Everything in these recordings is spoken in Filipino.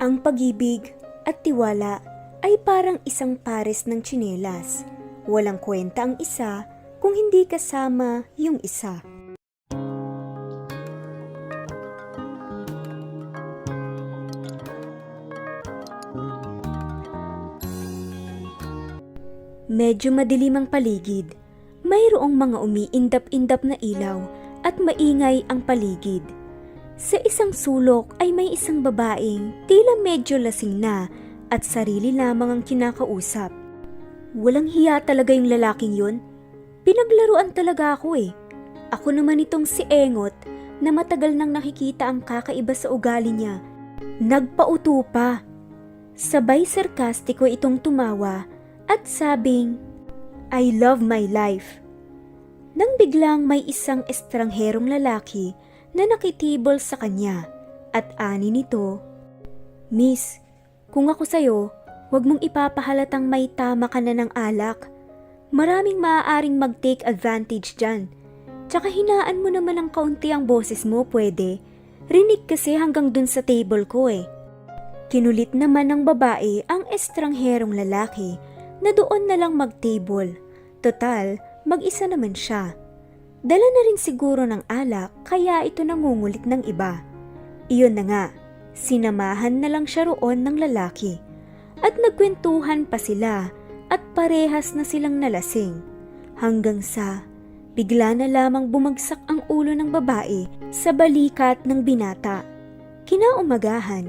Ang pag-ibig at tiwala ay parang isang pares ng tsinelas. Walang kwenta ang isa kung hindi kasama yung isa. Medyo madilim ang paligid. Mayroong mga umiindap-indap na ilaw at maingay ang paligid. Sa isang sulok ay may isang babaeng tila medyo lasing na at sarili lamang ang kinakausap. Walang hiya talaga yung lalaking yun. Pinaglaruan talaga ako eh. Ako naman itong si Engot na matagal nang nakikita ang kakaiba sa ugali niya. Nagpauto pa. Sabay sarkastiko itong tumawa at sabing, I love my life. Nang biglang may isang estrangherong lalaki na nakitibol sa kanya at ani nito, Miss, kung ako sa'yo, huwag mong ipapahalatang may tama ka na ng alak. Maraming maaaring mag-take advantage dyan. Tsaka hinaan mo naman ng kaunti ang boses mo, pwede. Rinig kasi hanggang dun sa table ko eh. Kinulit naman ng babae ang estrangherong lalaki na doon na lang mag-table. Total, mag-isa naman siya. Dala na rin siguro ng alak kaya ito nangungulit ng iba. Iyon na nga, sinamahan na lang siya roon ng lalaki. At nagkwentuhan pa sila at parehas na silang nalasing. Hanggang sa bigla na lamang bumagsak ang ulo ng babae sa balikat ng binata. Kinaumagahan,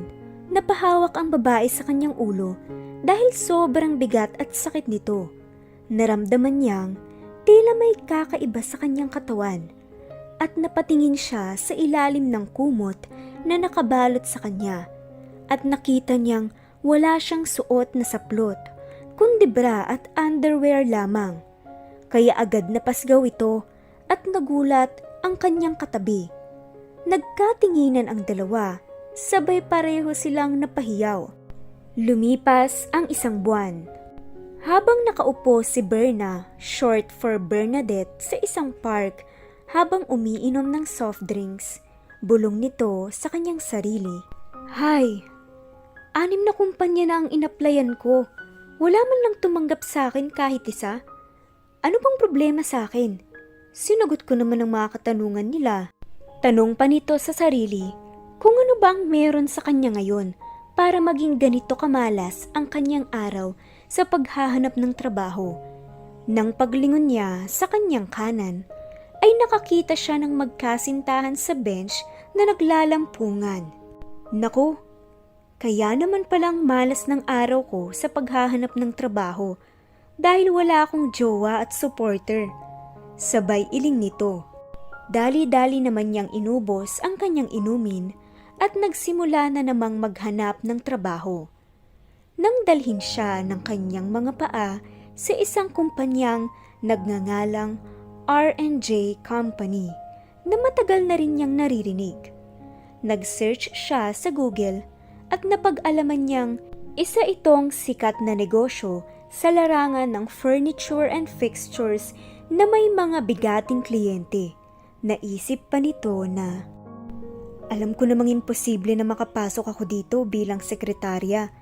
napahawak ang babae sa kanyang ulo dahil sobrang bigat at sakit nito. Naramdaman niyang tila may kakaiba sa kanyang katawan at napatingin siya sa ilalim ng kumot na nakabalot sa kanya at nakita niyang wala siyang suot na saplot kundi bra at underwear lamang. Kaya agad napasgaw ito at nagulat ang kanyang katabi. Nagkatinginan ang dalawa, sabay pareho silang napahiyaw. Lumipas ang isang buwan. Habang nakaupo si Berna, short for Bernadette, sa isang park habang umiinom ng soft drinks, bulong nito sa kanyang sarili. Hay, anim na kumpanya na ang inaplayan ko. Wala man lang tumanggap sa akin kahit isa. Ano bang problema sa akin? Sinagot ko naman ang mga katanungan nila. Tanong pa nito sa sarili kung ano bang meron sa kanya ngayon para maging ganito kamalas ang kanyang araw sa paghahanap ng trabaho. Nang paglingon niya sa kanyang kanan, ay nakakita siya ng magkasintahan sa bench na naglalampungan. Naku, kaya naman palang malas ng araw ko sa paghahanap ng trabaho dahil wala akong jowa at supporter. Sabay iling nito. Dali-dali naman niyang inubos ang kanyang inumin at nagsimula na namang maghanap ng trabaho. Nang dalhin siya ng kanyang mga paa sa isang kumpanyang nagngangalang R&J Company na matagal na rin niyang naririnig. Nag-search siya sa Google at napag-alaman niyang isa itong sikat na negosyo sa larangan ng furniture and fixtures na may mga bigating kliyente. Naisip pa nito na, Alam ko namang imposible na makapasok ako dito bilang sekretarya.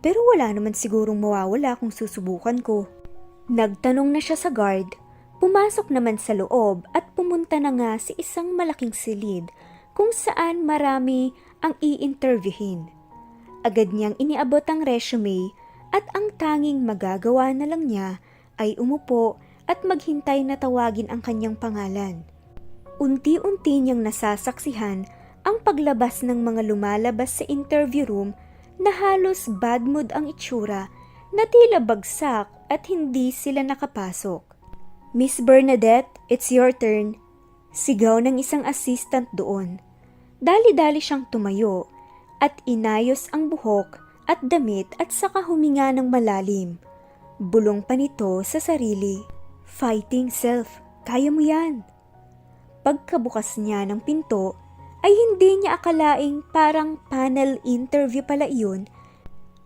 Pero wala naman sigurong mawawala kung susubukan ko. Nagtanong na siya sa guard, pumasok naman sa loob at pumunta na nga sa isang malaking silid kung saan marami ang i-interviewin. Agad niyang iniabot ang resume at ang tanging magagawa na lang niya ay umupo at maghintay na tawagin ang kanyang pangalan. Unti-unti niyang nasasaksihan ang paglabas ng mga lumalabas sa interview room na halos bad mood ang itsura na tila bagsak at hindi sila nakapasok. Miss Bernadette, it's your turn. Sigaw ng isang assistant doon. Dali-dali siyang tumayo at inayos ang buhok at damit at saka huminga ng malalim. Bulong pa nito sa sarili. Fighting self, kaya mo yan. Pagkabukas niya ng pinto, ay hindi niya akalaing parang panel interview pala iyon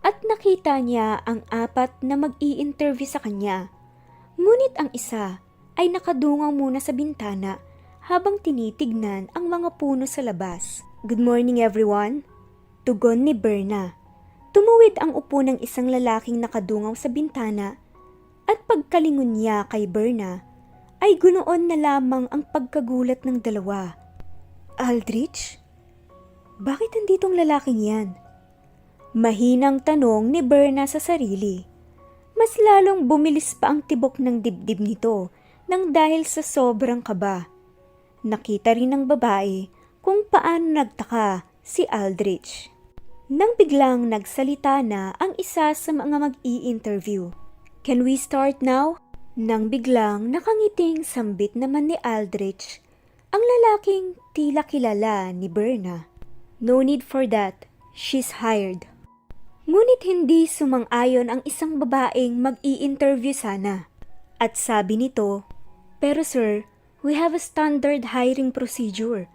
at nakita niya ang apat na mag-i-interview sa kanya. Ngunit ang isa ay nakadungaw muna sa bintana habang tinitignan ang mga puno sa labas. Good morning everyone. Tugon ni Berna. Tumuwid ang upo ng isang lalaking nakadungaw sa bintana at pagkalingon niya kay Berna ay gunoon na lamang ang pagkagulat ng dalawa. Aldrich? Bakit nanditong lalaking yan? Mahinang tanong ni Berna sa sarili. Mas lalong bumilis pa ang tibok ng dibdib nito nang dahil sa sobrang kaba. Nakita rin ng babae kung paano nagtaka si Aldrich. Nang biglang nagsalita na ang isa sa mga mag-i-interview. Can we start now? Nang biglang nakangiting sambit naman ni Aldrich, ang lalaking tila kilala ni Berna. No need for that, she's hired. Ngunit hindi sumang-ayon ang isang babaeng mag-i-interview sana. At sabi nito, Pero sir, we have a standard hiring procedure.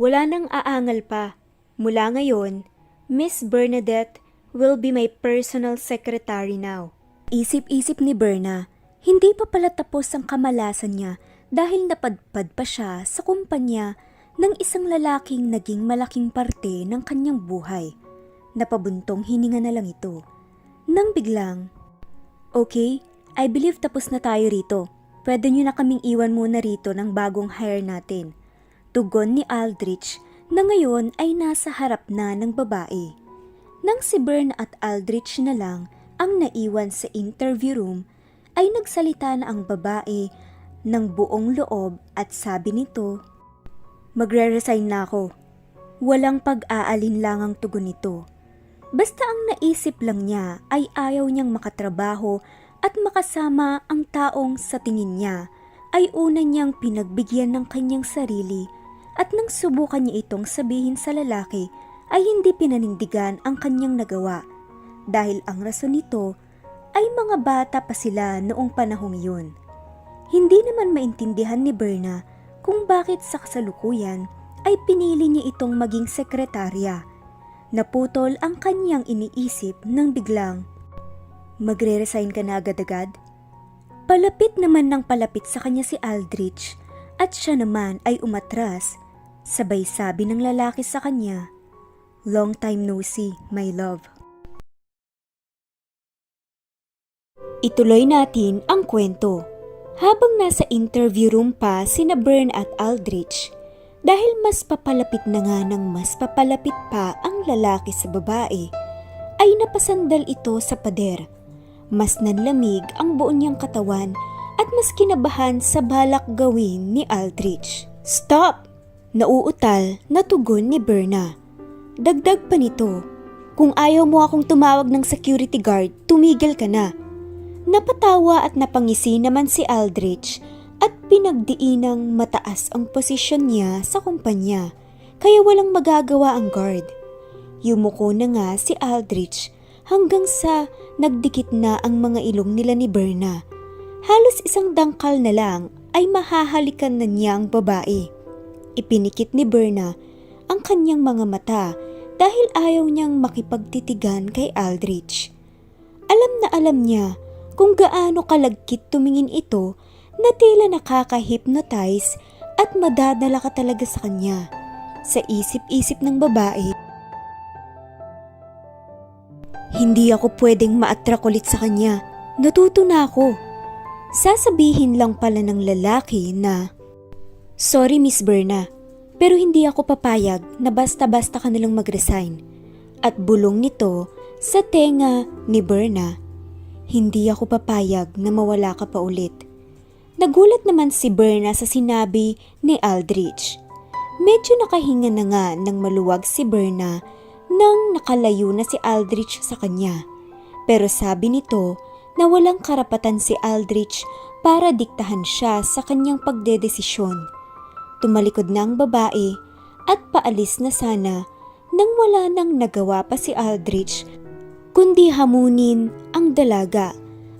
Wala nang aangal pa. Mula ngayon, Miss Bernadette will be my personal secretary now. Isip-isip ni Berna, hindi pa pala tapos ang kamalasan niya dahil napadpad pa siya sa kumpanya ng isang lalaking naging malaking parte ng kanyang buhay. Napabuntong hininga na lang ito. Nang biglang, Okay, I believe tapos na tayo rito. Pwede nyo na kaming iwan muna rito ng bagong hire natin. Tugon ni Aldrich na ngayon ay nasa harap na ng babae. Nang si Bern at Aldrich na lang ang naiwan sa interview room, ay nagsalita na ang babae ng buong loob at sabi nito, Magre-resign na ako. Walang pag-aalin lang ang tugon nito. Basta ang naisip lang niya ay ayaw niyang makatrabaho at makasama ang taong sa tingin niya ay una niyang pinagbigyan ng kanyang sarili at nang subukan niya itong sabihin sa lalaki ay hindi pinanindigan ang kanyang nagawa dahil ang rason nito ay mga bata pa sila noong panahong yun. Hindi naman maintindihan ni Berna kung bakit sa kasalukuyan ay pinili niya itong maging sekretarya. Naputol ang kanyang iniisip nang biglang, Magre-resign ka na agad-agad? Palapit naman ng palapit sa kanya si Aldrich at siya naman ay umatras. Sabay sabi ng lalaki sa kanya, Long time no see, my love. Ituloy natin ang kwento. Habang nasa interview room pa sina Bern at Aldrich, dahil mas papalapit na nga ng mas papalapit pa ang lalaki sa babae, ay napasandal ito sa pader. Mas nanlamig ang buo niyang katawan at mas kinabahan sa balak gawin ni Aldrich. Stop! Nauutal na tugon ni Berna. Dagdag pa nito, kung ayaw mo akong tumawag ng security guard, tumigil ka na. Napatawa at napangisi naman si Aldrich at pinagdiinang mataas ang posisyon niya sa kumpanya kaya walang magagawa ang guard. Yumuko na nga si Aldrich hanggang sa nagdikit na ang mga ilong nila ni Berna. Halos isang dangkal na lang ay mahahalikan na niya ang babae. Ipinikit ni Berna ang kanyang mga mata dahil ayaw niyang makipagtitigan kay Aldrich. Alam na alam niya kung gaano kalagkit tumingin ito na tila nakaka-hypnotize at madadala ka talaga sa kanya. Sa isip-isip ng babae, hindi ako pwedeng ma-attract ulit sa kanya. Natuto na ako. Sasabihin lang pala ng lalaki na, Sorry Miss Berna, pero hindi ako papayag na basta-basta ka nalang mag-resign. At bulong nito sa tenga ni Berna, hindi ako papayag na mawala ka pa ulit. Nagulat naman si Berna sa sinabi ni Aldrich. Medyo nakahinga na nga ng maluwag si Berna nang nakalayo na si Aldrich sa kanya. Pero sabi nito na walang karapatan si Aldrich para diktahan siya sa kanyang pagdedesisyon. Tumalikod na ang babae at paalis na sana nang wala nang nagawa pa si Aldrich kundi hamunin ang dalaga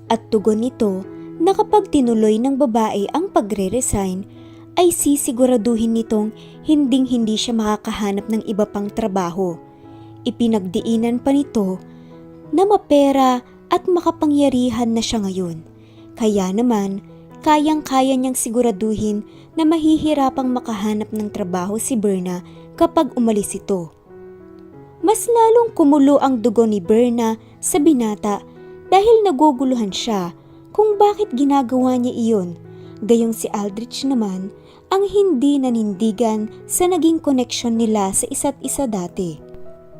at tugon nito na kapag tinuloy ng babae ang pagre-resign ay sisiguraduhin nitong hinding hindi siya makakahanap ng iba pang trabaho. Ipinagdiinan pa nito na mapera at makapangyarihan na siya ngayon. Kaya naman, kayang-kaya niyang siguraduhin na mahihirapang makahanap ng trabaho si Berna kapag umalis ito. Mas lalong kumulo ang dugo ni Berna sa binata dahil naguguluhan siya kung bakit ginagawa niya iyon. Gayong si Aldrich naman ang hindi nanindigan sa naging koneksyon nila sa isa't isa dati.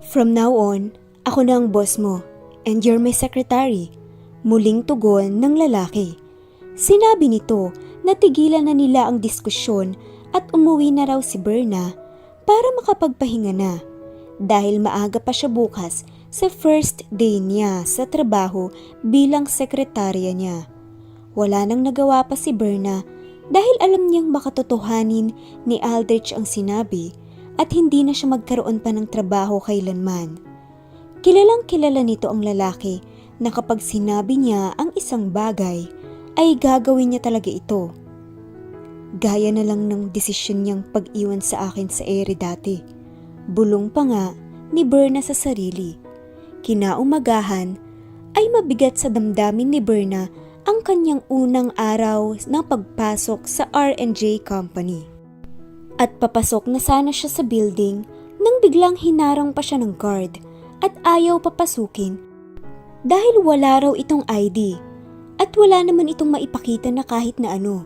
From now on, ako na ang boss mo and you're my secretary. Muling tugon ng lalaki. Sinabi nito na tigilan na nila ang diskusyon at umuwi na raw si Berna para makapagpahinga na dahil maaga pa siya bukas sa first day niya sa trabaho bilang sekretarya niya. Wala nang nagawa pa si Berna dahil alam niyang makatotohanin ni Aldrich ang sinabi at hindi na siya magkaroon pa ng trabaho kailanman. Kilalang kilala nito ang lalaki na kapag sinabi niya ang isang bagay ay gagawin niya talaga ito. Gaya na lang ng desisyon niyang pag-iwan sa akin sa ere dati. Bulong pa nga ni Berna sa sarili. Kinaumagahan ay mabigat sa damdamin ni Berna ang kanyang unang araw ng pagpasok sa R&J Company. At papasok na sana siya sa building nang biglang hinarang pa siya ng guard at ayaw papasukin dahil wala raw itong ID at wala naman itong maipakita na kahit na ano.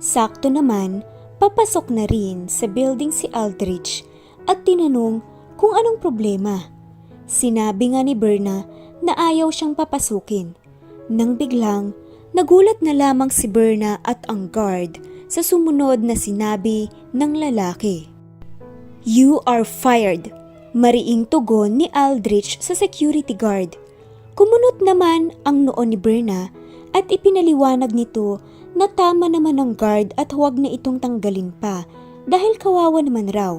Sakto naman, papasok na rin sa building si Aldrich at tinanong kung anong problema. Sinabi nga ni Berna na ayaw siyang papasukin. Nang biglang, nagulat na lamang si Berna at ang guard sa sumunod na sinabi ng lalaki. You are fired. Mariing tugon ni Aldrich sa security guard. Kumunot naman ang noo ni Berna at ipinaliwanag nito na tama naman ang guard at huwag na itong tanggalin pa dahil kawawa naman raw.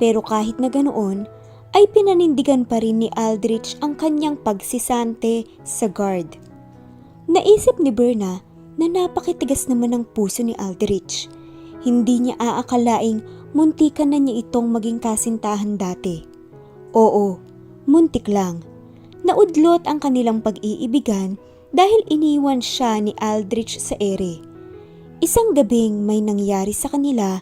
Pero kahit na ganoon, ay pinanindigan pa rin ni Aldrich ang kanyang pagsisante sa guard. Naisip ni Berna na napakitigas naman ang puso ni Aldrich. Hindi niya aakalaing muntikan na niya itong maging kasintahan dati. Oo, muntik lang. Naudlot ang kanilang pag-iibigan dahil iniwan siya ni Aldrich sa ere. Isang gabing may nangyari sa kanila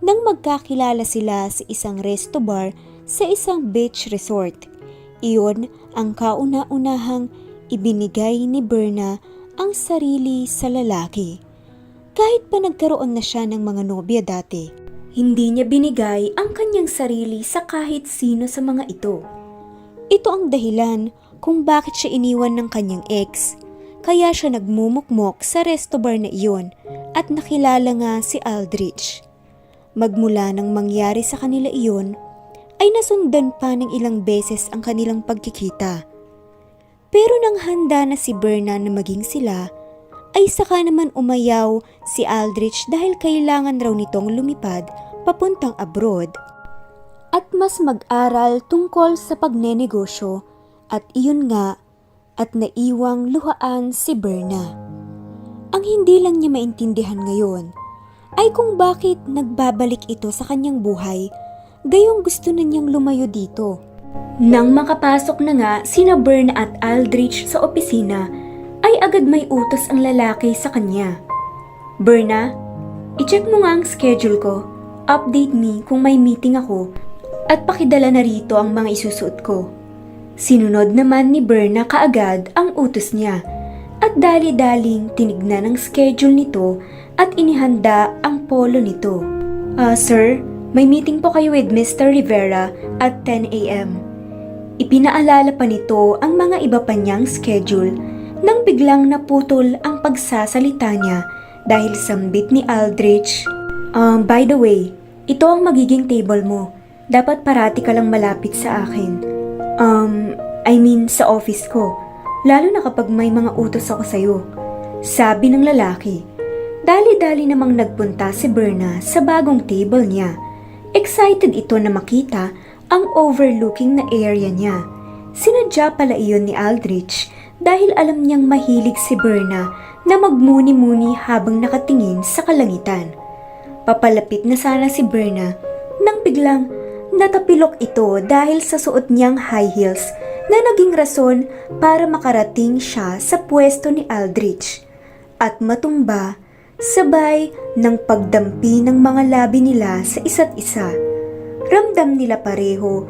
nang magkakilala sila sa isang resto bar sa isang beach resort. Iyon ang kauna-unahang ibinigay ni Berna ang sarili sa lalaki. Kahit pa nagkaroon na siya ng mga nobya dati, hindi niya binigay ang kanyang sarili sa kahit sino sa mga ito. Ito ang dahilan kung bakit siya iniwan ng kanyang ex. Kaya siya nagmumukmok sa resto bar na iyon at nakilala nga si Aldrich. Magmula nang mangyari sa kanila iyon, ay nasundan pa ng ilang beses ang kanilang pagkikita. Pero nang handa na si Berna na maging sila, ay saka naman umayaw si Aldrich dahil kailangan raw nitong lumipad papuntang abroad. At mas mag-aral tungkol sa pagnenegosyo at iyon nga at naiwang luhaan si Berna. Ang hindi lang niya maintindihan ngayon ay kung bakit nagbabalik ito sa kanyang buhay gayong gusto na niyang lumayo dito. Nang makapasok na nga sina Berna at Aldrich sa opisina, ay agad may utos ang lalaki sa kanya. Berna, i-check mo nga ang schedule ko. Update me kung may meeting ako at pakidala na rito ang mga isusuot ko. Sinunod naman ni Berna kaagad ang utos niya at dali-daling tinignan ang schedule nito at inihanda ang polo nito. Ah, sir, may meeting po kayo with Mr. Rivera at 10 a.m. Ipinaalala pa nito ang mga iba pa niyang schedule nang biglang naputol ang pagsasalita niya dahil sambit ni Aldrich. Um, by the way, ito ang magiging table mo. Dapat parati ka lang malapit sa akin. Um, I mean sa office ko. Lalo na kapag may mga utos ako sa'yo. Sabi ng lalaki. Dali-dali namang nagpunta si Berna sa bagong table niya. Excited ito na makita ang overlooking na area niya. Sinadya pala iyon ni Aldrich dahil alam niyang mahilig si Berna na magmuni-muni habang nakatingin sa kalangitan. Papalapit na sana si Berna nang biglang natapilok ito dahil sa suot niyang high heels na naging rason para makarating siya sa pwesto ni Aldrich at matumba sabay ng pagdampi ng mga labi nila sa isa't isa. Ramdam nila pareho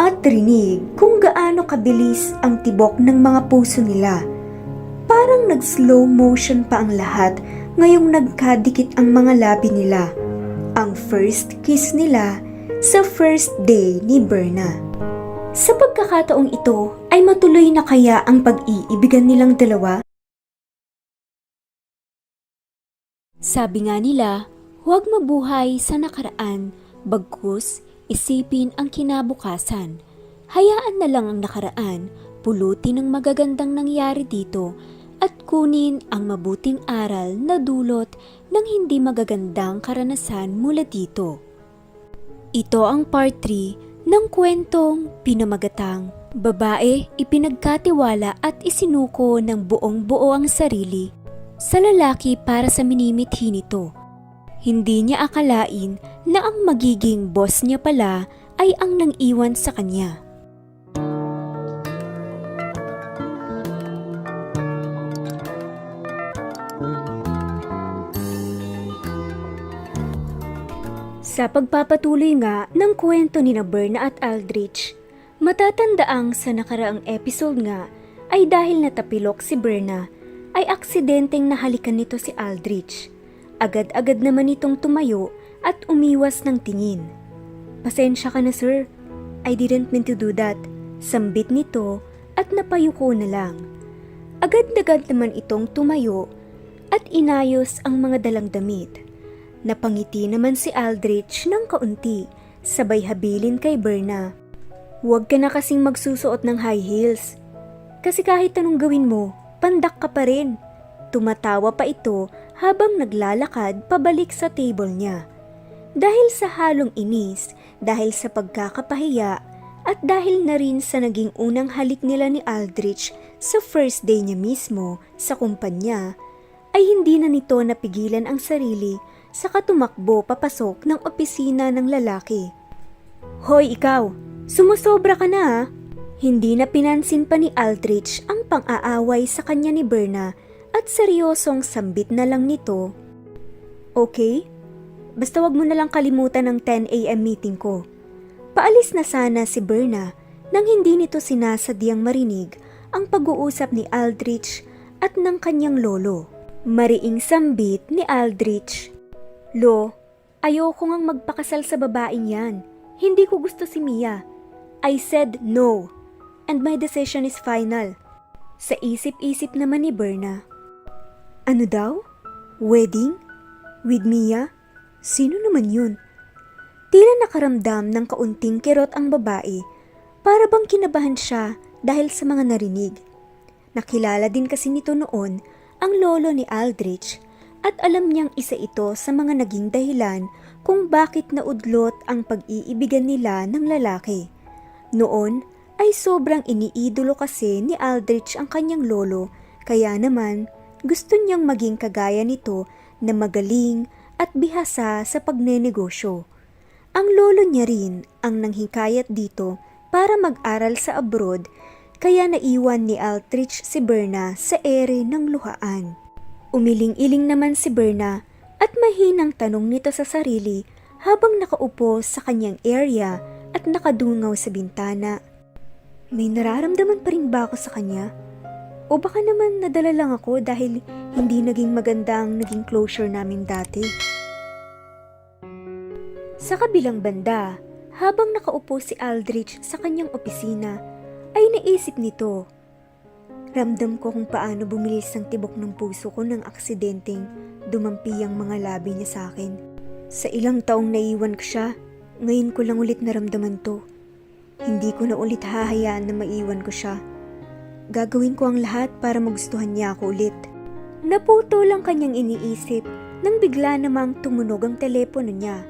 at rinig kung gaano kabilis ang tibok ng mga puso nila. Parang nag-slow motion pa ang lahat ngayong nagkadikit ang mga labi nila. Ang first kiss nila sa first day ni Berna. Sa pagkakataong ito ay matuloy na kaya ang pag-iibigan nilang dalawa? Sabi nga nila, huwag mabuhay sa nakaraan, bagkus isipin ang kinabukasan. Hayaan na lang ang nakaraan, pulutin ang magagandang nangyari dito at kunin ang mabuting aral na dulot ng hindi magagandang karanasan mula dito. Ito ang part 3 ng kwentong pinamagatang babae ipinagkatiwala at isinuko ng buong buo ang sarili sa lalaki para sa minimithi nito. Hindi niya akalain na ang magiging boss niya pala ay ang nang iwan sa kanya. Sa pagpapatuloy nga ng kwento ni na Berna at Aldrich, matatandaang sa nakaraang episode nga ay dahil natapilok si Berna ay aksidenteng nahalikan nito si Aldrich. Agad-agad naman itong tumayo at umiwas ng tingin. Pasensya ka na sir, I didn't mean to do that. Sambit nito at napayuko na lang. Agad-agad naman itong tumayo at inayos ang mga dalang damit. Napangiti naman si Aldrich ng kaunti, sabay habilin kay Berna. Huwag ka na kasing magsusuot ng high heels. Kasi kahit anong gawin mo, pandak ka pa rin. Tumatawa pa ito habang naglalakad pabalik sa table niya. Dahil sa halong inis, dahil sa pagkakapahiya, at dahil na rin sa naging unang halik nila ni Aldrich sa first day niya mismo sa kumpanya, ay hindi na nito napigilan ang sarili sa katumakbo papasok ng opisina ng lalaki. Hoy ikaw, sumusobra ka na ha? Hindi na pinansin pa ni Aldrich ang pang-aaway sa kanya ni Berna at seryosong sambit na lang nito. Okay, basta wag mo na lang kalimutan ang 10am meeting ko. Paalis na sana si Berna nang hindi nito sinasadyang marinig ang pag-uusap ni Aldrich at ng kanyang lolo. Mariing sambit ni Aldrich. Lo, ayoko ngang magpakasal sa babaeng yan. Hindi ko gusto si Mia. I said no. And my decision is final. Sa isip-isip naman ni Berna. Ano daw? Wedding? With Mia? Sino naman yun? Tila nakaramdam ng kaunting kirot ang babae para bang kinabahan siya dahil sa mga narinig. Nakilala din kasi nito noon ang lolo ni Aldrich at alam niyang isa ito sa mga naging dahilan kung bakit naudlot ang pag-iibigan nila ng lalaki. Noon ay sobrang iniidolo kasi ni Aldrich ang kanyang lolo kaya naman gusto niyang maging kagaya nito na magaling at bihasa sa pagnenegosyo. Ang lolo niya rin ang nanghikayat dito para mag-aral sa abroad kaya naiwan ni Aldrich si Berna sa ere ng luhaan. Umiling-iling naman si Berna at mahinang tanong nito sa sarili habang nakaupo sa kanyang area at nakadungaw sa bintana. May nararamdaman pa rin ba ako sa kanya? O baka naman nadala lang ako dahil hindi naging maganda ang naging closure namin dati? Sa kabilang banda, habang nakaupo si Aldrich sa kanyang opisina, ay naisip nito. Ramdam ko kung paano bumilis ang tibok ng puso ko ng aksidenteng dumampi ang mga labi niya sa akin. Sa ilang taong naiwan ko siya, ngayon ko lang ulit naramdaman to. Hindi ko na ulit hahayaan na maiwan ko siya. Gagawin ko ang lahat para magustuhan niya ako ulit. Naputo lang kanyang iniisip nang bigla namang tumunog ang telepono niya.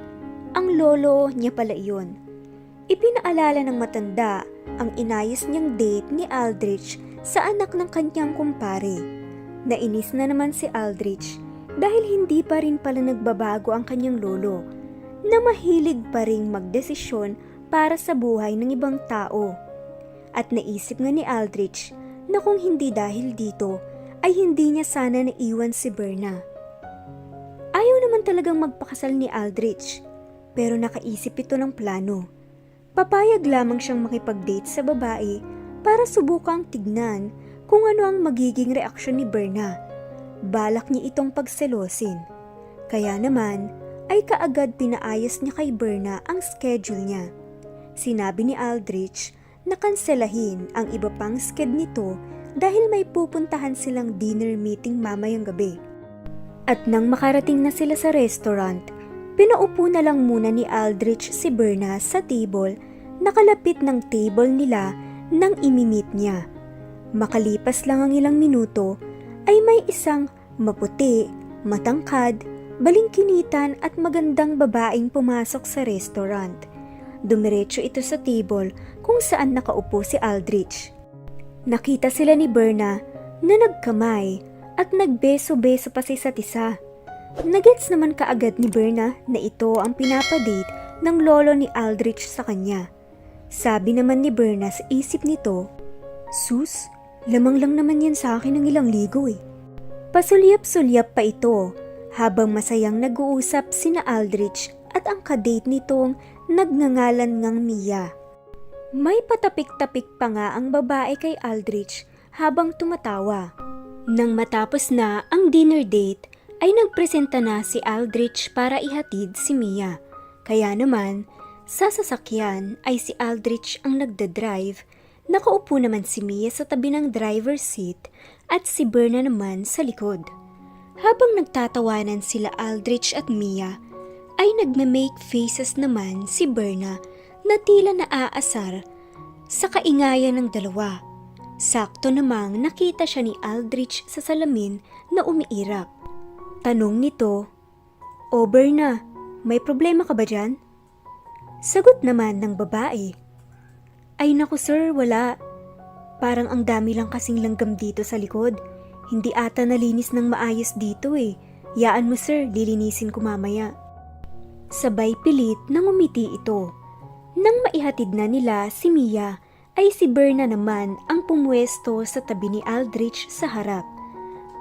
Ang lolo niya pala iyon. Ipinaalala ng matanda ang inayos niyang date ni Aldrich sa anak ng kanyang kumpare. Nainis na naman si Aldrich dahil hindi pa rin pala nagbabago ang kanyang lolo na mahilig pa ring magdesisyon para sa buhay ng ibang tao. At naisip nga ni Aldrich na kung hindi dahil dito ay hindi niya sana naiwan si Berna. Ayaw naman talagang magpakasal ni Aldrich pero nakaisip ito ng plano. papayag lamang siyang makipag-date sa babae para subukang tignan kung ano ang magiging reaksyon ni Berna. Balak niya itong pagselosin. Kaya naman, ay kaagad pinaayos niya kay Berna ang schedule niya. Sinabi ni Aldrich na kanselahin ang iba pang sked nito dahil may pupuntahan silang dinner meeting mamayang gabi. At nang makarating na sila sa restaurant, pinaupo na lang muna ni Aldrich si Berna sa table nakalapit ng table nila nang imimit niya. Makalipas lang ang ilang minuto ay may isang maputi, matangkad, balingkinitan at magandang babaeng pumasok sa restaurant. Dumiretso ito sa table kung saan nakaupo si Aldrich. Nakita sila ni Berna na nagkamay at nagbeso-beso pa sa isa't isa. Nagets naman kaagad ni Berna na ito ang pinapadate ng lolo ni Aldrich sa kanya. Sabi naman ni Berna sa isip nito, Sus, lamang lang naman yan sa akin ng ilang ligo eh. Pasulyap-sulyap pa ito habang masayang nag-uusap sina Aldrich at ang kadate nitong nagngangalan ngang Mia. May patapik-tapik pa nga ang babae kay Aldrich habang tumatawa. Nang matapos na ang dinner date, ay nagpresenta na si Aldrich para ihatid si Mia. Kaya naman, sa sasakyan ay si Aldrich ang nagda-drive, nakaupo naman si Mia sa tabi ng driver's seat at si Berna naman sa likod. Habang nagtatawanan sila Aldrich at Mia, ay nagme-make faces naman si Berna na tila naaasar sa kaingayan ng dalawa. Sakto namang nakita siya ni Aldrich sa salamin na umiirap. Tanong nito, O Berna, may problema ka ba dyan? Sagot naman ng babae, Ay naku sir, wala. Parang ang dami lang kasing langgam dito sa likod. Hindi ata nalinis ng maayos dito eh. Yaan mo sir, lilinisin ko mamaya. Sabay pilit nang umiti ito. Nang maihatid na nila si Mia, ay si Berna naman ang pumwesto sa tabi ni Aldrich sa harap.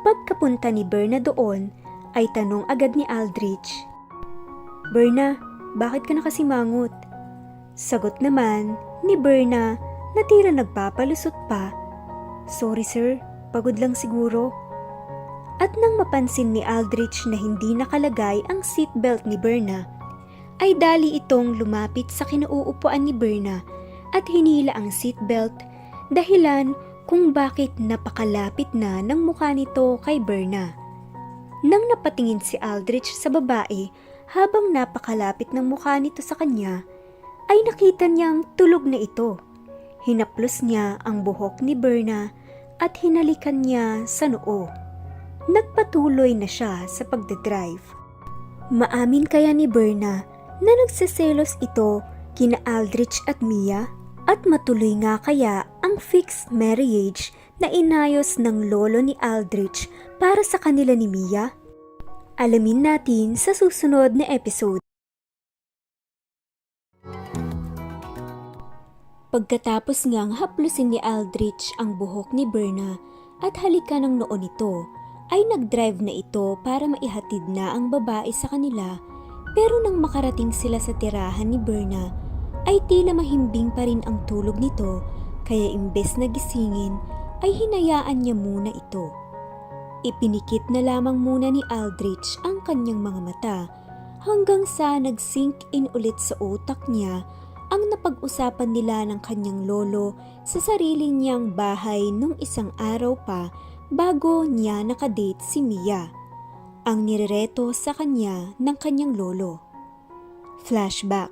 Pagkapunta ni Berna doon, ay tanong agad ni Aldrich, Berna, bakit ka nakasimangot? Sagot naman ni Berna na tila nagpapalusot pa, Sorry sir, pagod lang siguro. At nang mapansin ni Aldrich na hindi nakalagay ang seatbelt ni Berna, ay dali itong lumapit sa kinauupuan ni Berna at hinila ang seatbelt dahilan kung bakit napakalapit na ng mukha nito kay Berna. Nang napatingin si Aldrich sa babae habang napakalapit ng mukha nito sa kanya, ay nakita niyang tulog na ito. Hinaplos niya ang buhok ni Berna at hinalikan niya sa noo. Nagpatuloy na siya sa pagdadrive. Maamin kaya ni Berna na nagseselos ito kina Aldrich at Mia at matuloy nga kaya ang fixed marriage na inayos ng lolo ni Aldrich para sa kanila ni Mia? Alamin natin sa susunod na episode. Pagkatapos ngang haplusin ni Aldrich ang buhok ni Berna at halikan ng noo nito, ay nag-drive na ito para maihatid na ang babae sa kanila pero nang makarating sila sa tirahan ni Berna, ay tila mahimbing pa rin ang tulog nito kaya imbes na gisingin ay hinayaan niya muna ito. Ipinikit na lamang muna ni Aldrich ang kanyang mga mata hanggang sa nag-sink in ulit sa utak niya ang napag-usapan nila ng kanyang lolo sa sarili niyang bahay nung isang araw pa bago niya nakadate si Mia. Ang nirereto sa kanya ng kanyang lolo. Flashback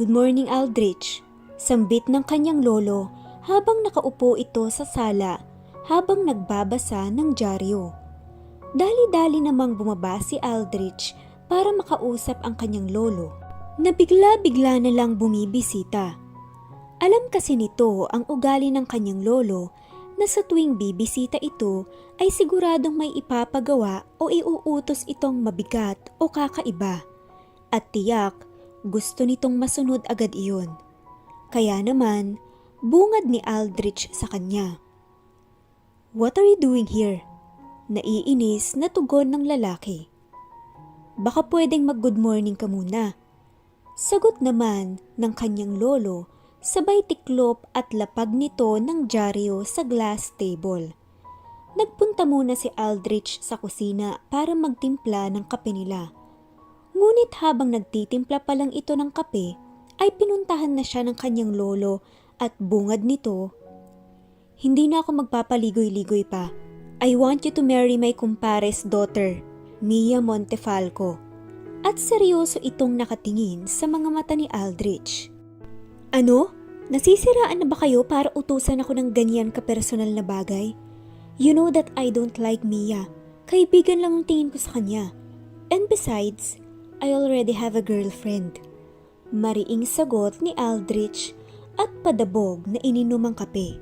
Good morning Aldrich. Sambit ng kanyang lolo habang nakaupo ito sa sala habang nagbabasa ng dyaryo. Dali-dali namang bumaba si Aldrich para makausap ang kanyang lolo na bigla-bigla na lang bumibisita. Alam kasi nito ang ugali ng kanyang lolo na sa tuwing bibisita ito ay siguradong may ipapagawa o iuutos itong mabigat o kakaiba. At tiyak, gusto nitong masunod agad iyon. Kaya naman, bungad ni Aldrich sa kanya. What are you doing here? Naiinis na tugon ng lalaki. Baka pwedeng mag-good morning ka muna. Sagot naman ng kanyang lolo, sabay tiklop at lapag nito ng dyaryo sa glass table. Nagpunta muna si Aldrich sa kusina para magtimpla ng kape nila. Ngunit habang nagtitimpla pa lang ito ng kape, ay pinuntahan na siya ng kanyang lolo at bungad nito. Hindi na ako magpapaligoy-ligoy pa. I want you to marry my kumpare's daughter, Mia Montefalco. At seryoso itong nakatingin sa mga mata ni Aldrich. Ano? Nasisiraan na ba kayo para utusan ako ng ganyan kapersonal na bagay? You know that I don't like Mia. Kaibigan lang ang tingin ko sa kanya. And besides, I already have a girlfriend. Mariing sagot ni Aldrich at padabog na ininom ang kape.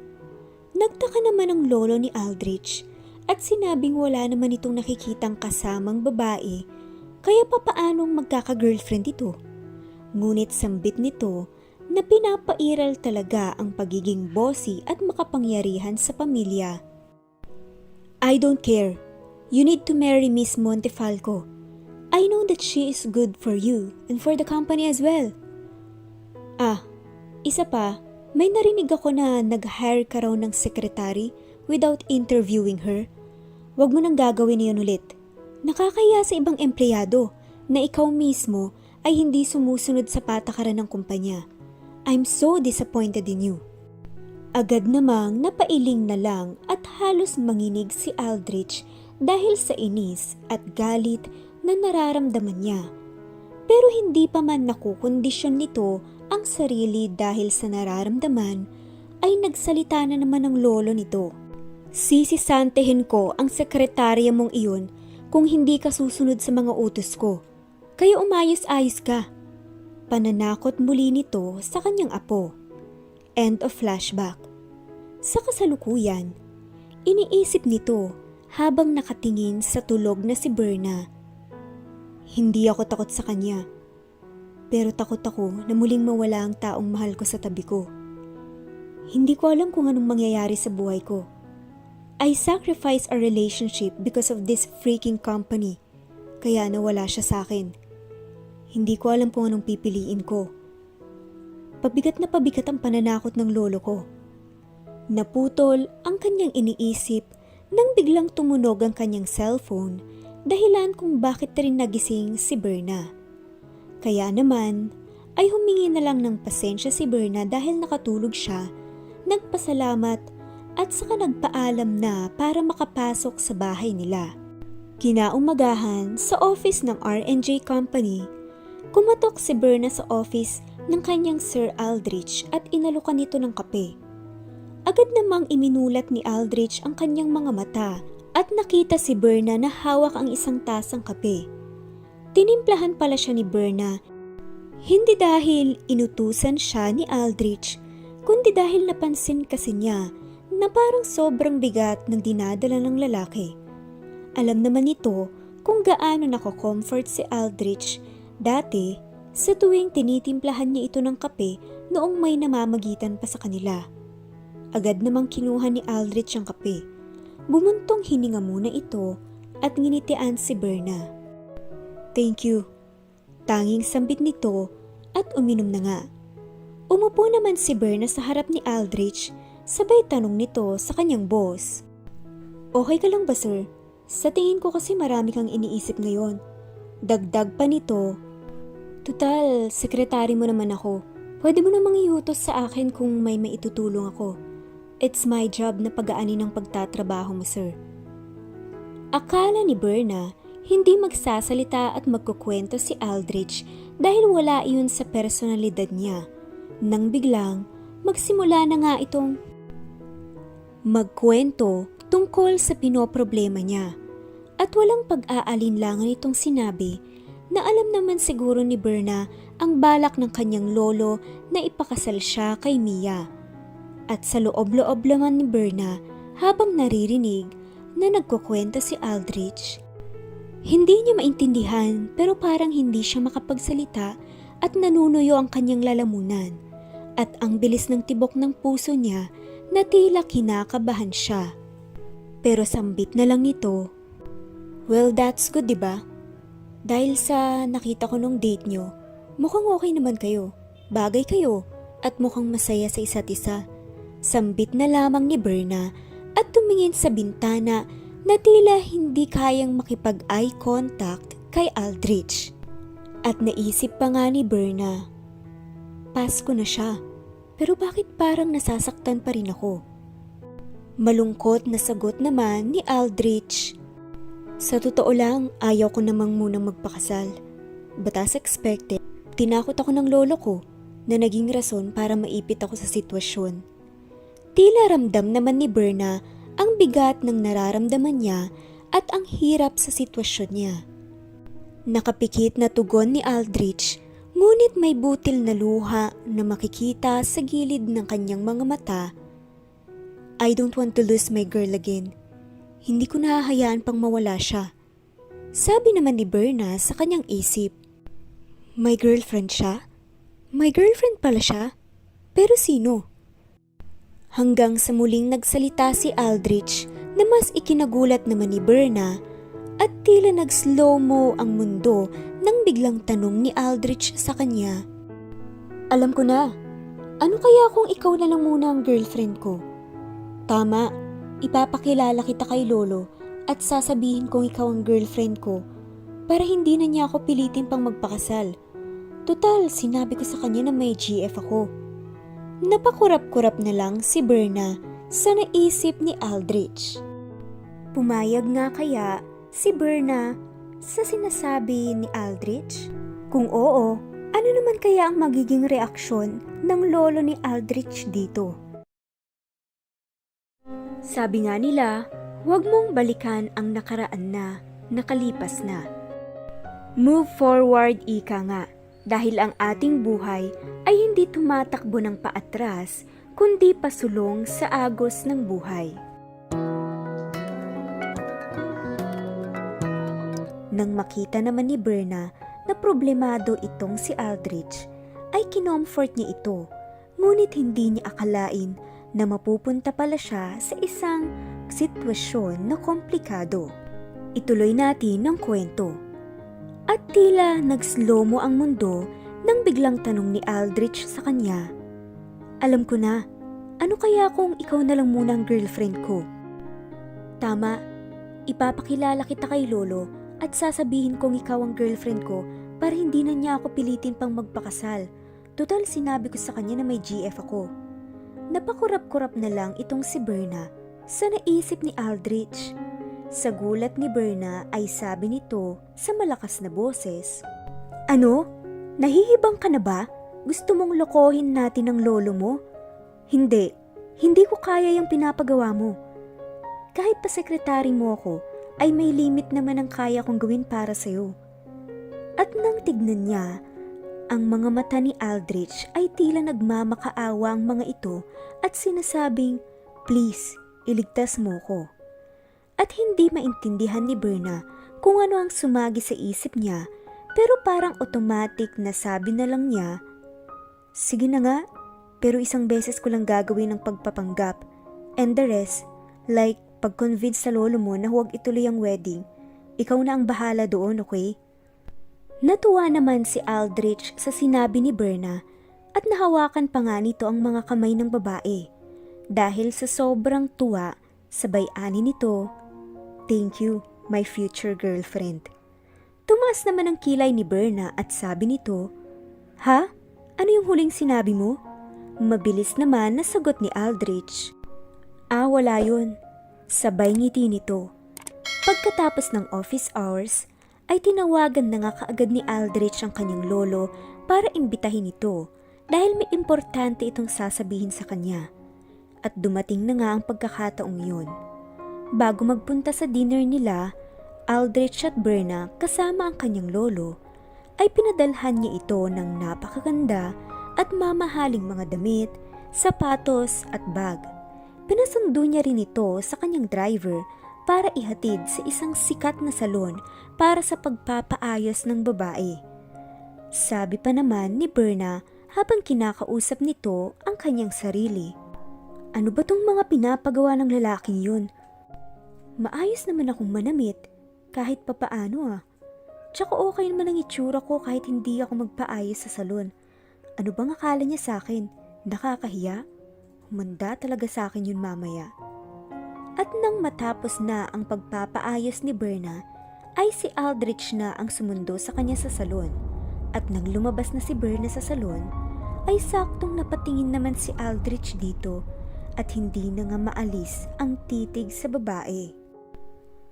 Nagtaka naman ang lolo ni Aldrich at sinabing wala naman itong nakikitang kasamang babae kaya papaanong magkaka-girlfriend ito. Ngunit sambit nito na pinapairal talaga ang pagiging bossy at makapangyarihan sa pamilya. I don't care. You need to marry Miss Montefalco. I know that she is good for you and for the company as well. Ah, isa pa, may narinig ako na nag-hire ka raw ng secretary without interviewing her. Huwag mo nang gagawin iyon ulit. Nakakaya sa ibang empleyado na ikaw mismo ay hindi sumusunod sa patakaran ng kumpanya. I'm so disappointed in you. Agad namang napailing na lang at halos manginig si Aldrich dahil sa inis at galit na nararamdaman niya. Pero hindi pa man nakukondisyon nito ang sarili dahil sa nararamdaman ay nagsalita na naman ang lolo nito. Sisisantehin ko ang sekretarya mong iyon kung hindi ka susunod sa mga utos ko. Kaya umayos-ayos ka. Pananakot muli nito sa kanyang apo. End of flashback. Sa kasalukuyan, iniisip nito habang nakatingin sa tulog na si Berna. Hindi ako takot sa kanya, pero takot ako na muling mawala ang taong mahal ko sa tabi ko. Hindi ko alam kung anong mangyayari sa buhay ko. I sacrificed a relationship because of this freaking company, kaya nawala siya sa akin. Hindi ko alam kung anong pipiliin ko. Pabigat na pabigat ang pananakot ng lolo ko. Naputol ang kanyang iniisip nang biglang tumunog ang kanyang cellphone dahilan kung bakit rin nagising si Berna. Kaya naman ay humingi na lang ng pasensya si Berna dahil nakatulog siya, nagpasalamat at saka nagpaalam na para makapasok sa bahay nila. Kinaumagahan sa office ng R&J Company, kumatok si Berna sa office ng kanyang Sir Aldrich at inalukan nito ng kape. Agad namang iminulat ni Aldrich ang kanyang mga mata at nakita si Berna na hawak ang isang tasang kape. Tinimplahan pala siya ni Berna, hindi dahil inutusan siya ni Aldrich, kundi dahil napansin kasi niya na parang sobrang bigat ng dinadala ng lalaki. Alam naman nito kung gaano nako-comfort si Aldrich dati sa tuwing tinitimplahan niya ito ng kape noong may namamagitan pa sa kanila. Agad namang kinuha ni Aldrich ang kape. Bumuntong hininga muna ito at nginitian si Berna. Thank you. Tanging sambit nito at uminom na nga. Umupo naman si Berna sa harap ni Aldrich sabay tanong nito sa kanyang boss. Okay ka lang ba sir? Sa tingin ko kasi marami kang iniisip ngayon. Dagdag pa nito. Tutal, sekretary mo naman ako. Pwede mo namang iutos sa akin kung may maitutulong ako. It's my job na pagaanin ng pagtatrabaho mo, sir. Akala ni Berna, hindi magsasalita at magkukwento si Aldrich dahil wala iyon sa personalidad niya. Nang biglang, magsimula na nga itong magkwento tungkol sa pinoproblema niya. At walang pag-aalinlangan itong sinabi na alam naman siguro ni Berna ang balak ng kanyang lolo na ipakasal siya kay Mia. At sa loob-loob naman ni Berna habang naririnig na nagkukwento si Aldrich. Hindi niya maintindihan pero parang hindi siya makapagsalita at nanunuyo ang kanyang lalamunan. At ang bilis ng tibok ng puso niya na tila kinakabahan siya. Pero sambit na lang nito. Well, that's good, 'di ba? Dahil sa nakita ko nung date nyo, Mukhang okay naman kayo. Bagay kayo at mukhang masaya sa isa't isa. Sambit na lamang ni Berna at tumingin sa bintana na tila hindi kayang makipag-eye contact kay Aldrich. At naisip pa nga ni Berna, Pasko na siya, pero bakit parang nasasaktan pa rin ako? Malungkot na sagot naman ni Aldrich. Sa totoo lang, ayaw ko namang munang magpakasal. But as expected, tinakot ako ng lolo ko na naging rason para maipit ako sa sitwasyon. Tila ramdam naman ni Berna ang bigat ng nararamdaman niya at ang hirap sa sitwasyon niya. Nakapikit na tugon ni Aldrich, ngunit may butil na luha na makikita sa gilid ng kanyang mga mata. I don't want to lose my girl again. Hindi ko nahahayaan pang mawala siya. Sabi naman ni Berna sa kanyang isip. My girlfriend siya? My girlfriend pala siya? Pero sino? Hanggang sa muling nagsalita si Aldrich na mas ikinagulat naman ni Berna at tila nag-slow-mo ang mundo nang biglang tanong ni Aldrich sa kanya. Alam ko na. Ano kaya kung ikaw na lang muna ang girlfriend ko? Tama, ipapakilala kita kay Lolo at sasabihin kong ikaw ang girlfriend ko para hindi na niya ako pilitin pang magpakasal. Total, sinabi ko sa kanya na may GF ako. Napakurap-kurap na lang si Berna sa naisip ni Aldrich. Pumayag nga kaya si Berna sa sinasabi ni Aldrich? Kung oo, ano naman kaya ang magiging reaksyon ng lolo ni Aldrich dito? Sabi nga nila, huwag mong balikan ang nakaraan na, nakalipas na. Move forward ika nga, dahil ang ating buhay ay hindi tumatakbo ng paatras, kundi pasulong sa agos ng buhay. Nang makita naman ni Berna na problemado itong si Aldrich, ay kinomfort niya ito, ngunit hindi niya akalain na mapupunta pala siya sa isang sitwasyon na komplikado. Ituloy natin ang kwento. At tila nag-slow mo ang mundo nang biglang tanong ni Aldrich sa kanya. Alam ko na, ano kaya kung ikaw na lang muna ang girlfriend ko? Tama, ipapakilala kita kay Lolo at sasabihin kong ikaw ang girlfriend ko para hindi na niya ako pilitin pang magpakasal. Total sinabi ko sa kanya na may GF ako. Napakurap-kurap na lang itong si Berna sa naisip ni Aldrich. Sa gulat ni Berna ay sabi nito sa malakas na boses, Ano? Nahihibang ka na ba? Gusto mong lokohin natin ang lolo mo? Hindi. Hindi ko kaya yung pinapagawa mo. Kahit pa sekretary mo ako, ay may limit naman ang kaya kong gawin para sa'yo. At nang tignan niya, ang mga mata ni Aldrich ay tila nagmamakaawa ang mga ito at sinasabing, Please, iligtas mo ko. At hindi maintindihan ni Berna kung ano ang sumagi sa isip niya pero parang automatic na sabi na lang niya, Sige na nga, pero isang beses ko lang gagawin ang pagpapanggap and the rest, like pag-convince sa lolo mo na huwag ituloy ang wedding, ikaw na ang bahala doon, okay? Natuwa naman si Aldrich sa sinabi ni Berna at nahawakan pa nga nito ang mga kamay ng babae. Dahil sa sobrang tuwa, sabay ani nito, Thank you, my future girlfriend. Tumaas naman ang kilay ni Berna at sabi nito, Ha? Ano yung huling sinabi mo? Mabilis naman na sagot ni Aldrich. Ah, wala yun. Sabay ngiti nito. Pagkatapos ng office hours, ay tinawagan na nga kaagad ni Aldrich ang kanyang lolo para imbitahin ito dahil may importante itong sasabihin sa kanya. At dumating na nga ang pagkakataong yun. Bago magpunta sa dinner nila, Aldrich at Berna kasama ang kanyang lolo ay pinadalhan niya ito ng napakaganda at mamahaling mga damit, sapatos at bag. Pinasundo niya rin ito sa kanyang driver para ihatid sa isang sikat na salon para sa pagpapaayos ng babae. Sabi pa naman ni Berna habang kinakausap nito ang kanyang sarili. Ano ba tong mga pinapagawa ng lalaking yun? Maayos naman akong manamit kahit papaano ah. Tsaka okay naman ang itsura ko kahit hindi ako magpaayos sa salon. Ano bang akala niya sa akin? Nakakahiya? Humanda talaga sa akin yun mamaya. At nang matapos na ang pagpapaayos ni Berna, ay si Aldrich na ang sumundo sa kanya sa salon. At nang lumabas na si Berna sa salon, ay saktong napatingin naman si Aldrich dito at hindi na nga maalis ang titig sa babae.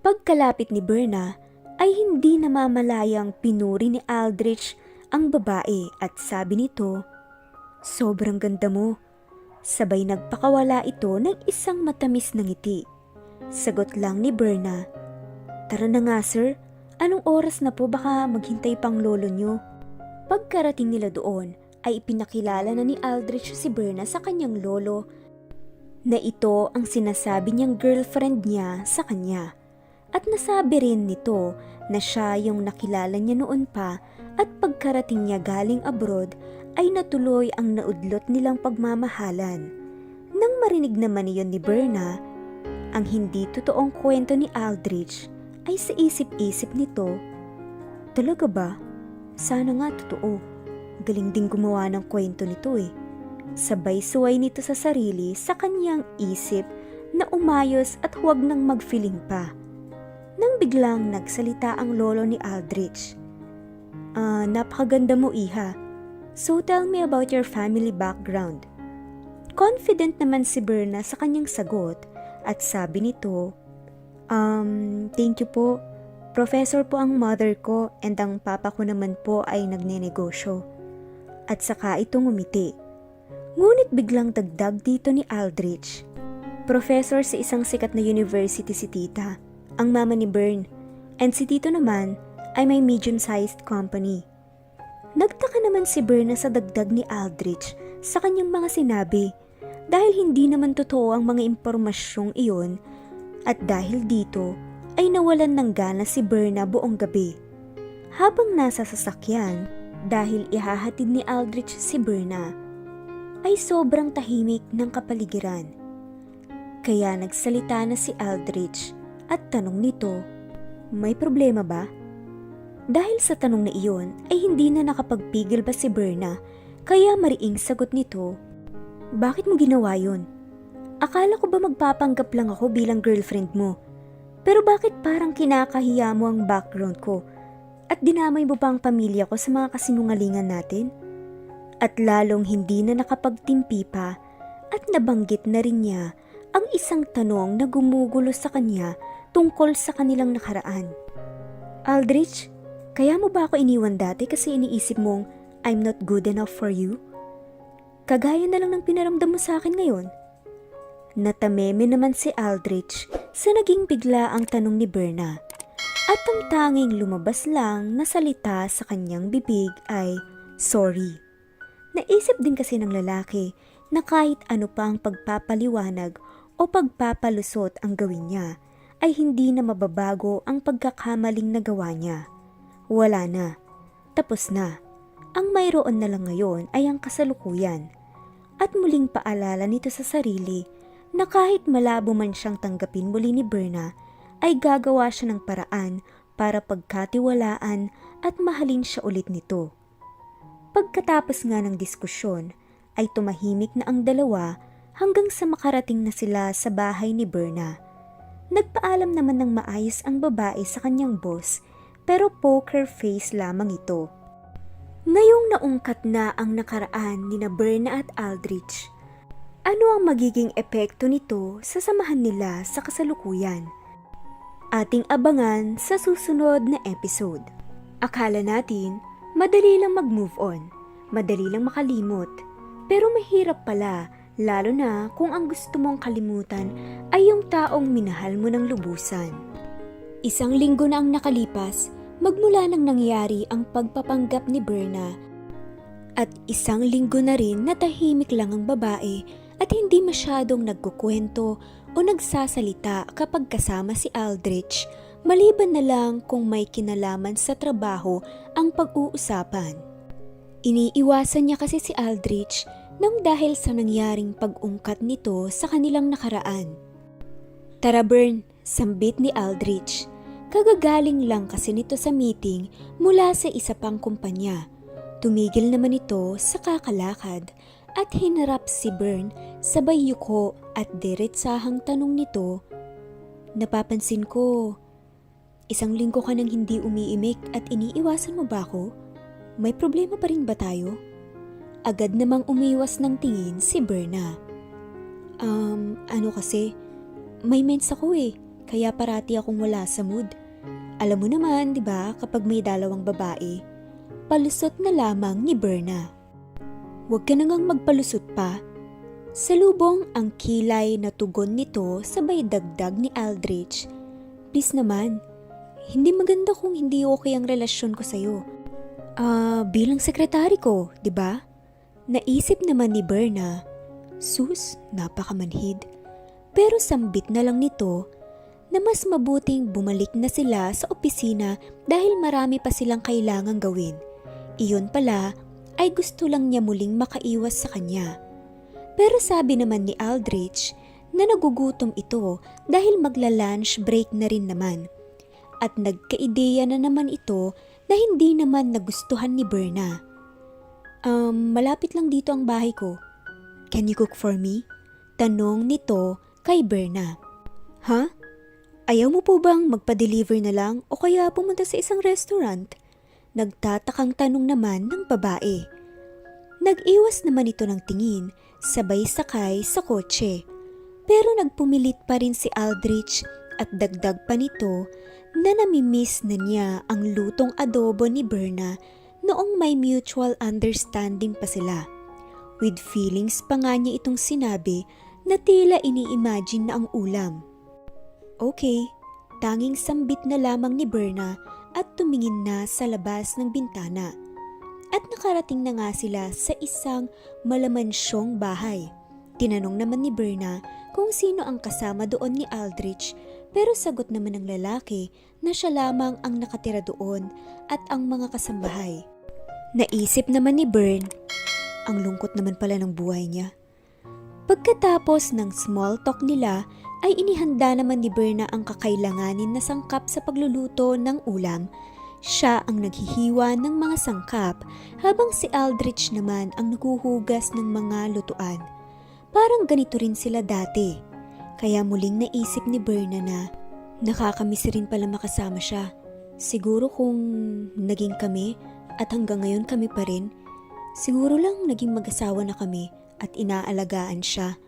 Pagkalapit ni Berna, ay hindi namamalayang pinuri ni Aldrich ang babae at sabi nito, Sobrang ganda mo. Sabay nagpakawala ito ng isang matamis na ngiti. Sagot lang ni Berna, Tara na nga sir, anong oras na po baka maghintay pang lolo nyo? Pagkarating nila doon, ay ipinakilala na ni Aldrich si Berna sa kanyang lolo na ito ang sinasabi niyang girlfriend niya sa kanya. At nasabi rin nito na siya yung nakilala niya noon pa at pagkarating niya galing abroad ay natuloy ang naudlot nilang pagmamahalan. Nang marinig naman iyon ni Berna, ang hindi totoong kwento ni Aldrich ay sa isip-isip nito, Talaga ba? Sana nga totoo. Galing din gumawa ng kwento nito eh. Sabay suway nito sa sarili sa kanyang isip na umayos at huwag nang magfiling pa. Nang biglang nagsalita ang lolo ni Aldrich. Ah, napakaganda mo iha. So tell me about your family background. Confident naman si Berna sa kanyang sagot at sabi nito, Um, thank you po. Professor po ang mother ko and ang papa ko naman po ay nagnenegosyo. At saka itong umiti. Ngunit biglang dagdag dito ni Aldrich. Professor sa isang sikat na university si tita, ang mama ni Bern. And si tito naman ay may medium-sized company. Nagtaka naman si Berna sa dagdag ni Aldrich sa kanyang mga sinabi dahil hindi naman totoo ang mga impormasyong iyon at dahil dito ay nawalan ng gana si Berna buong gabi. Habang nasa sasakyan, dahil ihahatid ni Aldrich si Berna, ay sobrang tahimik ng kapaligiran. Kaya nagsalita na si Aldrich at tanong nito, may problema ba? Dahil sa tanong na iyon ay hindi na nakapagpigil pa si Berna kaya mariing sagot nito, Bakit mo ginawa yun? Akala ko ba magpapanggap lang ako bilang girlfriend mo? Pero bakit parang kinakahiya mo ang background ko at dinamay mo pa ang pamilya ko sa mga kasinungalingan natin? At lalong hindi na nakapagtimpi pa at nabanggit na rin niya ang isang tanong na gumugulo sa kanya tungkol sa kanilang nakaraan. Aldrich, kaya mo ba ako iniwan dati kasi iniisip mong I'm not good enough for you? Kagaya na lang ng pinaramdam mo sa akin ngayon. Natameme naman si Aldrich sa naging bigla ang tanong ni Berna. At ang tanging lumabas lang na salita sa kanyang bibig ay sorry. Naisip din kasi ng lalaki na kahit ano pa ang pagpapaliwanag o pagpapalusot ang gawin niya, ay hindi na mababago ang pagkakamaling nagawa niya. Wala na. Tapos na. Ang mayroon na lang ngayon ay ang kasalukuyan. At muling paalala nito sa sarili na kahit malabo man siyang tanggapin muli ni Berna, ay gagawa siya ng paraan para pagkatiwalaan at mahalin siya ulit nito. Pagkatapos nga ng diskusyon, ay tumahimik na ang dalawa hanggang sa makarating na sila sa bahay ni Berna. Nagpaalam naman ng maayos ang babae sa kanyang boss pero poker face lamang ito. Ngayong naungkat na ang nakaraan ni na Berna at Aldrich, ano ang magiging epekto nito sa samahan nila sa kasalukuyan? Ating abangan sa susunod na episode. Akala natin, madali lang mag-move on, madali lang makalimot, pero mahirap pala lalo na kung ang gusto mong kalimutan ay yung taong minahal mo ng lubusan. Isang linggo na ang nakalipas, magmula nang nangyari ang pagpapanggap ni Berna. At isang linggo na rin na tahimik lang ang babae at hindi masyadong nagkukwento o nagsasalita kapag kasama si Aldrich, maliban na lang kung may kinalaman sa trabaho ang pag-uusapan. Iniiwasan niya kasi si Aldrich nang dahil sa nangyaring pag-ungkat nito sa kanilang nakaraan. Tara Bern, sambit ni Aldrich. Kagagaling lang kasi nito sa meeting mula sa isa pang kumpanya. Tumigil naman ito sa kakalakad at hinarap si Bern sabay yuko at diretsahang tanong nito, Napapansin ko, isang linggo ka nang hindi umiimik at iniiwasan mo ba ako? May problema pa rin ba tayo? Agad namang umiwas ng tingin si Berna. Um, ano kasi, may mens ako eh, kaya parati akong wala sa mood. Alam mo naman, di ba, kapag may dalawang babae, palusot na lamang ni Berna. Huwag ka na ngang magpalusot pa. Salubong ang kilay na tugon nito sabay dagdag ni Aldrich. Please naman, hindi maganda kung hindi okay ang relasyon ko sa'yo. Ah, bilang sekretary ko, di ba? Naisip naman ni Berna, sus, napakamanhid. Pero sambit na lang nito na mas mabuting bumalik na sila sa opisina dahil marami pa silang kailangang gawin. Iyon pala ay gusto lang niya muling makaiwas sa kanya. Pero sabi naman ni Aldrich na nagugutom ito dahil magla-lunch break na rin naman. At nagkaideya na naman ito na hindi naman nagustuhan ni Berna. Um, malapit lang dito ang bahay ko. Can you cook for me? Tanong nito kay Berna. Ha? Ayaw mo po bang magpa-deliver na lang o kaya pumunta sa isang restaurant? Nagtatakang tanong naman ng babae. Nag-iwas naman ito ng tingin, sabay sakay sa kotse. Pero nagpumilit pa rin si Aldrich at dagdag pa nito na namimiss na niya ang lutong adobo ni Berna noong may mutual understanding pa sila. With feelings pa nga niya itong sinabi na tila ini-imagine na ang ulam. Okay, tanging sambit na lamang ni Berna at tumingin na sa labas ng bintana. At nakarating na nga sila sa isang malamansyong bahay. Tinanong naman ni Berna kung sino ang kasama doon ni Aldrich pero sagot naman ng lalaki na siya lamang ang nakatira doon at ang mga kasambahay. Naisip naman ni Bern, ang lungkot naman pala ng buhay niya. Pagkatapos ng small talk nila ay inihanda naman ni Berna ang kakailanganin na sangkap sa pagluluto ng ulam. Siya ang naghihiwa ng mga sangkap habang si Aldrich naman ang naghuhugas ng mga lutuan. Parang ganito rin sila dati. Kaya muling naisip ni Berna na nakakamiss rin pala makasama siya. Siguro kung naging kami at hanggang ngayon kami pa rin, siguro lang naging mag-asawa na kami at inaalagaan siya.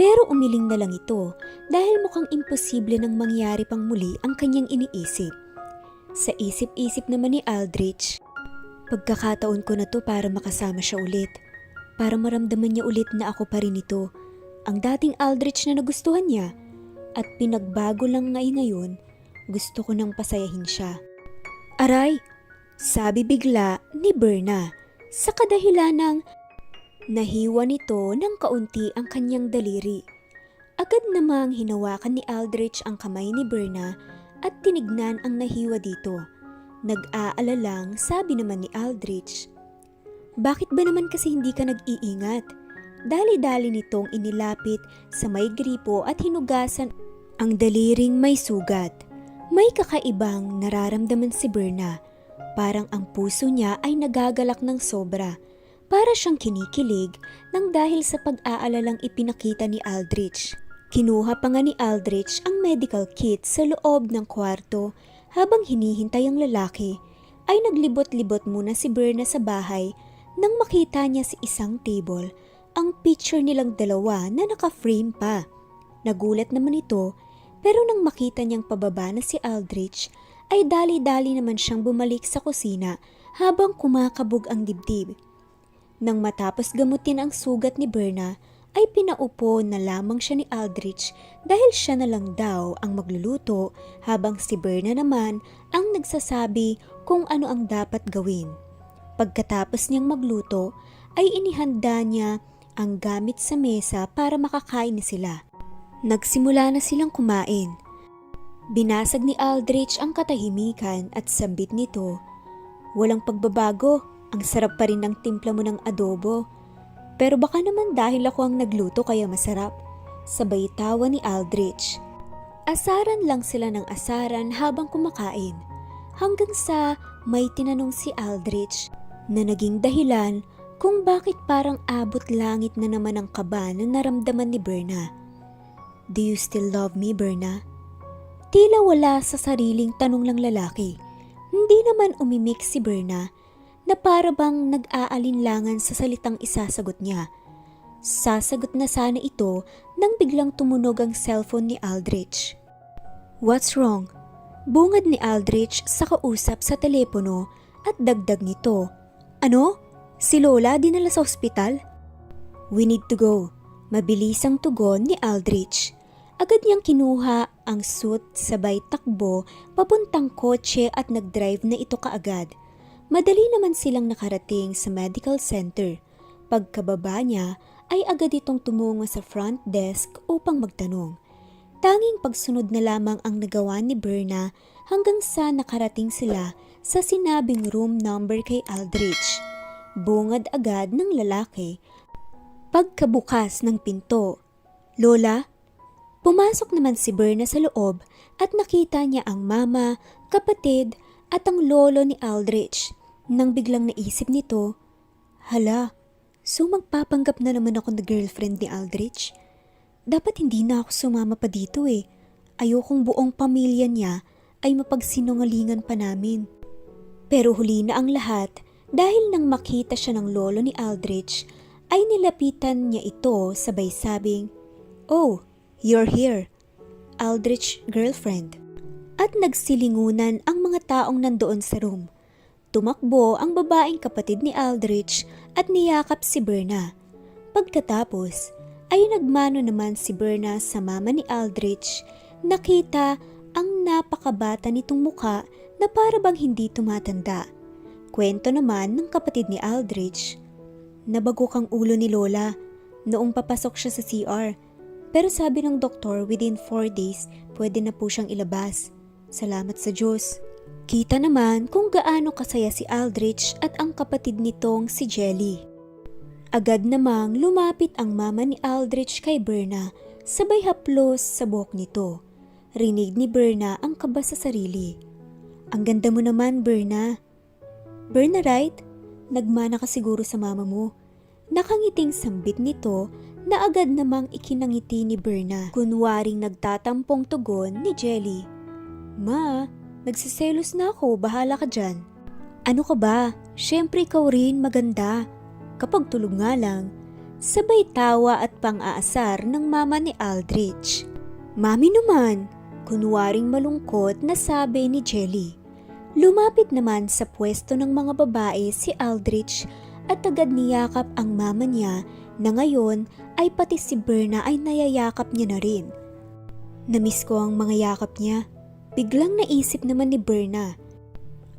Pero umiling na lang ito dahil mukhang imposible nang mangyari pang muli ang kanyang iniisip. Sa isip-isip naman ni Aldrich, pagkakataon ko na to para makasama siya ulit. Para maramdaman niya ulit na ako pa rin ito. Ang dating Aldrich na nagustuhan niya. At pinagbago lang ngay ngayon, gusto ko nang pasayahin siya. Aray! Sabi bigla ni Berna sa kadahilan ng Nahiwa nito ng kaunti ang kanyang daliri. Agad namang hinawakan ni Aldrich ang kamay ni Berna at tinignan ang nahiwa dito. Nag-aalalang sabi naman ni Aldrich, Bakit ba naman kasi hindi ka nag-iingat? Dali-dali nitong inilapit sa may gripo at hinugasan ang daliring may sugat. May kakaibang nararamdaman si Berna. Parang ang puso niya ay nagagalak ng sobra para siyang kinikilig nang dahil sa pag-aalalang ipinakita ni Aldrich. Kinuha pa nga ni Aldrich ang medical kit sa loob ng kwarto habang hinihintay ang lalaki ay naglibot-libot muna si Berna sa bahay nang makita niya sa isang table ang picture nilang dalawa na naka-frame pa. Nagulat naman ito pero nang makita niyang pababa na si Aldrich ay dali-dali naman siyang bumalik sa kusina habang kumakabog ang dibdib. Nang matapos gamutin ang sugat ni Berna, ay pinaupo na lamang siya ni Aldrich dahil siya na lang daw ang magluluto habang si Berna naman ang nagsasabi kung ano ang dapat gawin. Pagkatapos niyang magluto, ay inihanda niya ang gamit sa mesa para makakain na sila. Nagsimula na silang kumain. Binasag ni Aldrich ang katahimikan at sambit nito. Walang pagbabago, ang sarap pa rin ng timpla mo ng adobo. Pero baka naman dahil ako ang nagluto kaya masarap. Sabay tawa ni Aldrich. Asaran lang sila ng asaran habang kumakain. Hanggang sa may tinanong si Aldrich na naging dahilan kung bakit parang abot langit na naman ang kaba na naramdaman ni Berna. Do you still love me, Berna? Tila wala sa sariling tanong lang lalaki. Hindi naman umimik si Berna na para bang nag-aalinlangan sa salitang isasagot niya. Sasagot na sana ito nang biglang tumunog ang cellphone ni Aldrich. What's wrong? Bungad ni Aldrich sa kausap sa telepono at dagdag nito. Ano? Si Lola dinala sa ospital? We need to go. Mabilis ang tugon ni Aldrich. Agad niyang kinuha ang suit sabay takbo papuntang kotse at nag-drive na ito kaagad. Madali naman silang nakarating sa medical center. Pagkababa niya ay agad itong tumungo sa front desk upang magtanong. Tanging pagsunod na lamang ang nagawa ni Berna hanggang sa nakarating sila sa sinabing room number kay Aldrich. Bungad agad ng lalaki. Pagkabukas ng pinto, Lola, pumasok naman si Berna sa loob at nakita niya ang mama, kapatid at ang lolo ni Aldrich. Nang biglang naisip nito, Hala, so magpapanggap na naman ako na girlfriend ni Aldrich? Dapat hindi na ako sumama pa dito eh. Ayokong buong pamilya niya ay mapagsinungalingan pa namin. Pero huli na ang lahat dahil nang makita siya ng lolo ni Aldrich ay nilapitan niya ito sabay sabing, Oh, you're here. Aldrich girlfriend. At nagsilingunan ang mga taong nandoon sa room. Tumakbo ang babaeng kapatid ni Aldrich at niyakap si Berna. Pagkatapos ay nagmano naman si Berna sa mama ni Aldrich. Nakita ang napakabata nitong muka na para bang hindi tumatanda. Kwento naman ng kapatid ni Aldrich. Nabago kang ulo ni Lola noong papasok siya sa CR. Pero sabi ng doktor within 4 days pwede na po siyang ilabas. Salamat sa Diyos. Kita naman kung gaano kasaya si Aldrich at ang kapatid nitong si Jelly. Agad namang lumapit ang mama ni Aldrich kay Berna sabay haplos sa buhok nito. Rinig ni Berna ang kaba sa sarili. Ang ganda mo naman, Berna. Berna, right? Nagmana ka siguro sa mama mo. Nakangiting sambit nito na agad namang ikinangiti ni Berna. Kunwaring nagtatampong tugon ni Jelly. Ma, nagsiselos na ako, bahala ka dyan. Ano ka ba? Siyempre ikaw rin maganda. Kapag tulog nga lang, sabay tawa at pang-aasar ng mama ni Aldrich. Mami naman, kunwaring malungkot na sabi ni Jelly. Lumapit naman sa pwesto ng mga babae si Aldrich at agad niyakap ang mama niya na ngayon ay pati si Berna ay nayayakap niya na rin. Namiss ko ang mga yakap niya. Biglang naisip naman ni Berna.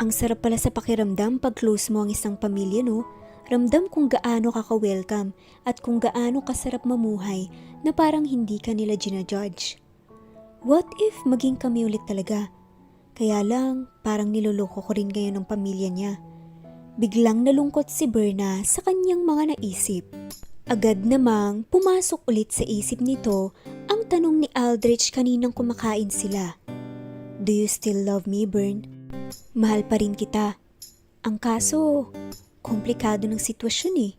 Ang sarap pala sa pakiramdam pag close mo ang isang pamilya no? Ramdam kung gaano ka ka-welcome at kung gaano kasarap mamuhay na parang hindi ka nila ginajudge. What if maging kami ulit talaga? Kaya lang, parang niloloko ko rin ngayon ng pamilya niya. Biglang nalungkot si Berna sa kanyang mga naisip. Agad namang pumasok ulit sa isip nito ang tanong ni Aldrich kaninang kumakain sila. Do you still love me, Bern? Mahal pa rin kita. Ang kaso, komplikado ng sitwasyon eh.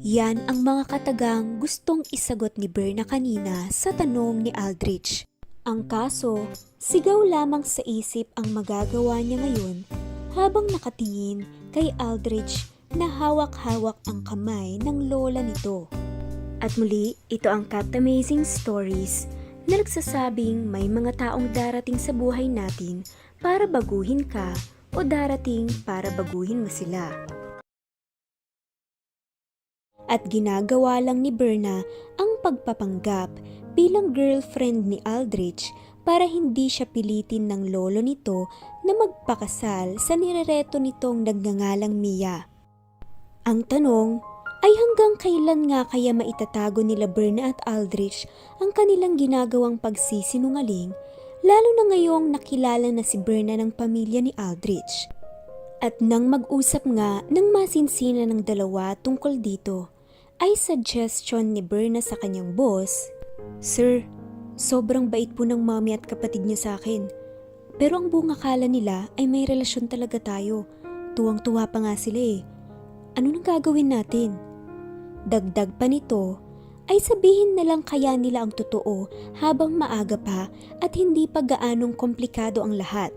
Yan ang mga katagang gustong isagot ni Berna kanina sa tanong ni Aldrich. Ang kaso, sigaw lamang sa isip ang magagawa niya ngayon habang nakatingin kay Aldrich na hawak-hawak ang kamay ng lola nito. At muli, ito ang Cat Amazing Stories na nagsasabing may mga taong darating sa buhay natin para baguhin ka o darating para baguhin mo sila. At ginagawa lang ni Berna ang pagpapanggap bilang girlfriend ni Aldrich para hindi siya pilitin ng lolo nito na magpakasal sa nirereto nitong nagngangalang Mia. Ang tanong ay hanggang kailan nga kaya maitatago nila Berna at Aldrich ang kanilang ginagawang pagsisinungaling lalo na ngayong nakilala na si Berna ng pamilya ni Aldrich. At nang mag-usap nga ng masinsina ng dalawa tungkol dito, ay suggestion ni Berna sa kanyang boss, Sir, Sobrang bait po ng mami at kapatid niya sa akin. Pero ang buong akala nila ay may relasyon talaga tayo. Tuwang-tuwa pa nga sila eh. Ano nang gagawin natin? Dagdag pa nito, ay sabihin na lang kaya nila ang totoo habang maaga pa at hindi pa gaanong komplikado ang lahat.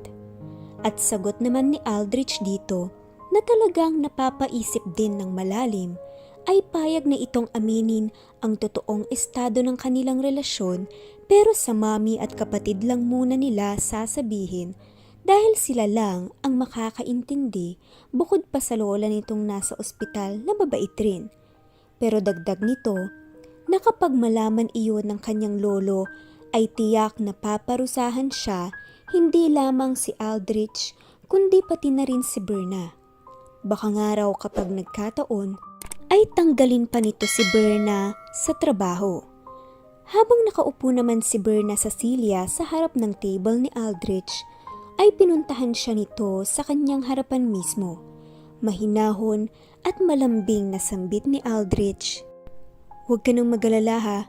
At sagot naman ni Aldrich dito na talagang napapaisip din ng malalim ay payag na itong aminin ang totoong estado ng kanilang relasyon pero sa mami at kapatid lang muna nila sasabihin dahil sila lang ang makakaintindi bukod pa sa lola nitong nasa ospital na babait rin. Pero dagdag nito na malaman iyon ng kanyang lolo ay tiyak na paparusahan siya hindi lamang si Aldrich kundi pati na rin si Berna. Baka nga raw kapag nagkataon ay tanggalin pa nito si Berna sa trabaho. Habang nakaupo naman si Berna sa silya sa harap ng table ni Aldrich, ay pinuntahan siya nito sa kanyang harapan mismo. Mahinahon at malambing na sambit ni Aldrich. Huwag ka nang magalala ha,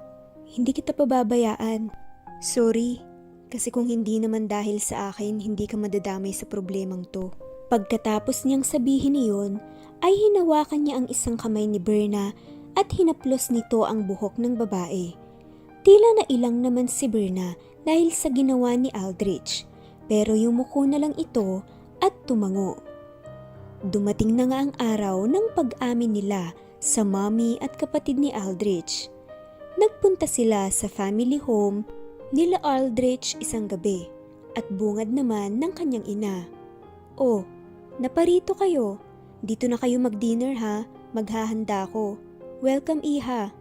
hindi kita pababayaan. Sorry, kasi kung hindi naman dahil sa akin, hindi ka madadamay sa problemang to. Pagkatapos niyang sabihin iyon, ay hinawakan niya ang isang kamay ni Berna at hinaplos nito ang buhok ng babae. Tila na ilang naman si Berna dahil sa ginawa ni Aldrich, pero yumuko na lang ito at tumango. Dumating na nga ang araw ng pag-amin nila sa mommy at kapatid ni Aldrich. Nagpunta sila sa family home nila Aldrich isang gabi at bungad naman ng kanyang ina. Oh, naparito kayo. Dito na kayo mag-dinner ha. Maghahanda ko. Welcome iha.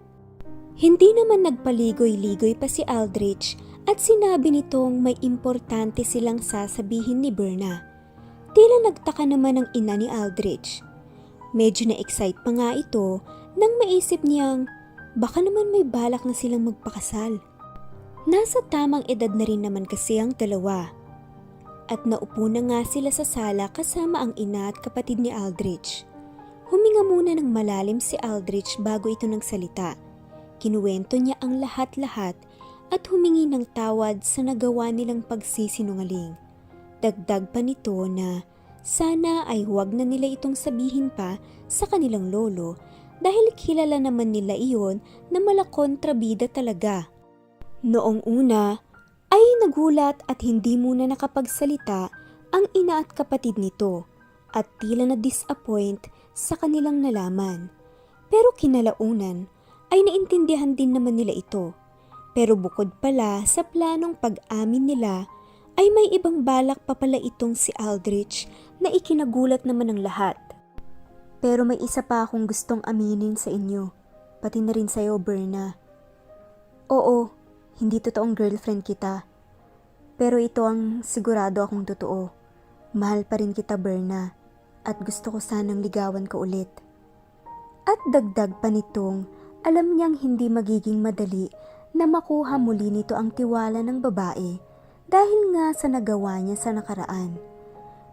Hindi naman nagpaligoy-ligoy pa si Aldrich at sinabi nitong may importante silang sasabihin ni Berna. Tila nagtaka naman ang ina ni Aldrich. Medyo na-excite pa nga ito nang maisip niyang baka naman may balak na silang magpakasal. Nasa tamang edad na rin naman kasi ang dalawa. At naupo na nga sila sa sala kasama ang ina at kapatid ni Aldrich. Huminga muna ng malalim si Aldrich bago ito nagsalita. Kinuwento niya ang lahat-lahat at humingi ng tawad sa nagawa nilang pagsisinungaling. Dagdag pa nito na sana ay huwag na nila itong sabihin pa sa kanilang lolo dahil kilala naman nila iyon na malakontrabida talaga. Noong una ay nagulat at hindi muna nakapagsalita ang ina at kapatid nito at tila na disappoint sa kanilang nalaman. Pero kinalaunan ay naintindihan din naman nila ito. Pero bukod pala sa planong pag-amin nila ay may ibang balak pa pala itong si Aldrich na ikinagulat naman ng lahat. Pero may isa pa akong gustong aminin sa inyo, pati na rin sa'yo, Berna. Oo, hindi totoong girlfriend kita. Pero ito ang sigurado akong totoo. Mahal pa rin kita, Berna, at gusto ko sanang ligawan ka ulit. At dagdag pa nitong, alam niyang hindi magiging madali na makuha muli nito ang tiwala ng babae dahil nga sa nagawa niya sa nakaraan.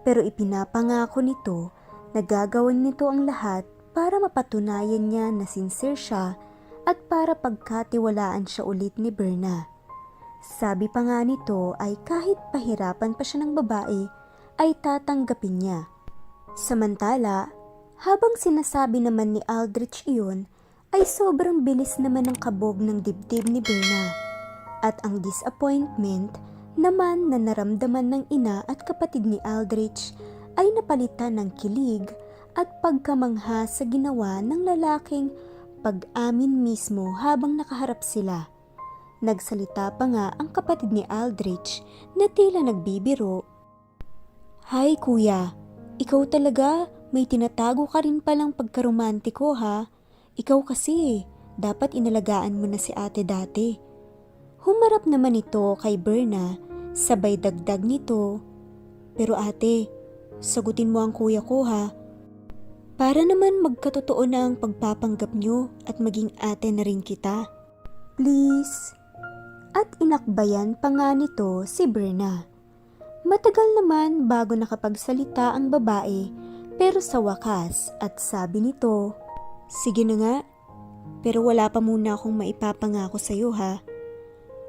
Pero ipinapangako nito na gagawin nito ang lahat para mapatunayan niya na sincere siya at para pagkatiwalaan siya ulit ni Berna. Sabi pa nga nito ay kahit pahirapan pa siya ng babae ay tatanggapin niya. Samantala, habang sinasabi naman ni Aldrich iyon, ay sobrang bilis naman ng kabog ng dibdib ni Berna. At ang disappointment naman na naramdaman ng ina at kapatid ni Aldrich ay napalitan ng kilig at pagkamangha sa ginawa ng lalaking pag-amin mismo habang nakaharap sila. Nagsalita pa nga ang kapatid ni Aldrich na tila nagbibiro. Hay kuya, ikaw talaga may tinatago ka rin palang pagkaromantiko ha. Ikaw kasi, dapat inalagaan mo na si ate dati. Humarap naman ito kay Berna, sabay dagdag nito. Pero ate, sagutin mo ang kuya ko ha. Para naman magkatotoo na ang pagpapanggap nyo at maging ate na rin kita. Please. At inakbayan pa nga nito si Berna. Matagal naman bago nakapagsalita ang babae pero sa wakas at sabi nito, Sige na nga, pero wala pa muna akong maipapangako sa'yo ha.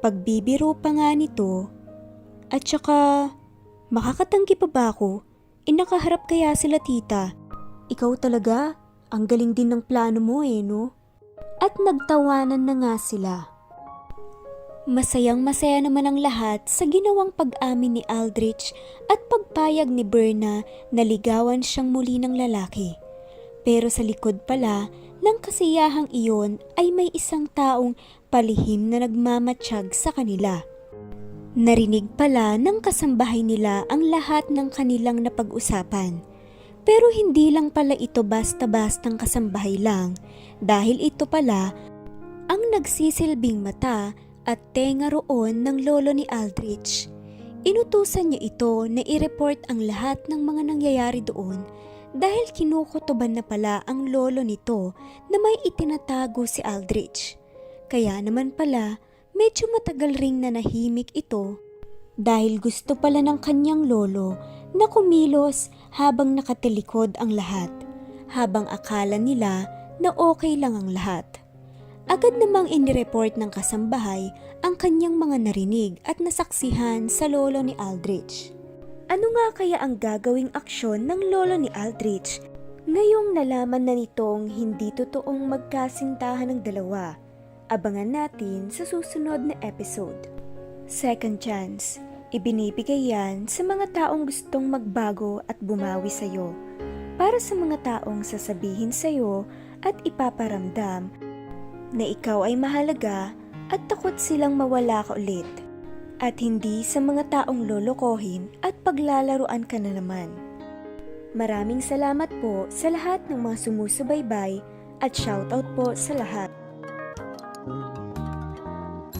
Pagbibiro pa nga nito. At saka, makakatanggi pa ba ako? Inakaharap kaya sila tita? Ikaw talaga? Ang galing din ng plano mo eh, no? At nagtawanan na nga sila. Masayang masaya naman ang lahat sa ginawang pag-amin ni Aldrich at pagpayag ni Berna na ligawan siyang muli ng lalaki. Pero sa likod pala ng kasiyahang iyon ay may isang taong palihim na nagmamatsyag sa kanila. Narinig pala ng kasambahay nila ang lahat ng kanilang napag-usapan. Pero hindi lang pala ito basta-bastang kasambahay lang dahil ito pala ang nagsisilbing mata at tenga roon ng lolo ni Aldrich. Inutusan niya ito na i-report ang lahat ng mga nangyayari doon dahil kinukutuban na pala ang lolo nito na may itinatago si Aldrich. Kaya naman pala, medyo matagal ring nanahimik ito dahil gusto pala ng kanyang lolo na kumilos habang nakatilikod ang lahat, habang akala nila na okay lang ang lahat. Agad namang inireport ng kasambahay ang kanyang mga narinig at nasaksihan sa lolo ni Aldrich. Ano nga kaya ang gagawing aksyon ng lolo ni Aldrich ngayong nalaman na nitong hindi totoong magkasintahan ng dalawa? Abangan natin sa susunod na episode. Second chance. Ibinibigay yan sa mga taong gustong magbago at bumawi sa'yo. Para sa mga taong sasabihin sa'yo at ipaparamdam na ikaw ay mahalaga at takot silang mawala ka ulit. At hindi sa mga taong lolokohin at paglalaruan ka na naman. Maraming salamat po sa lahat ng mga sumusubaybay at shoutout po sa lahat.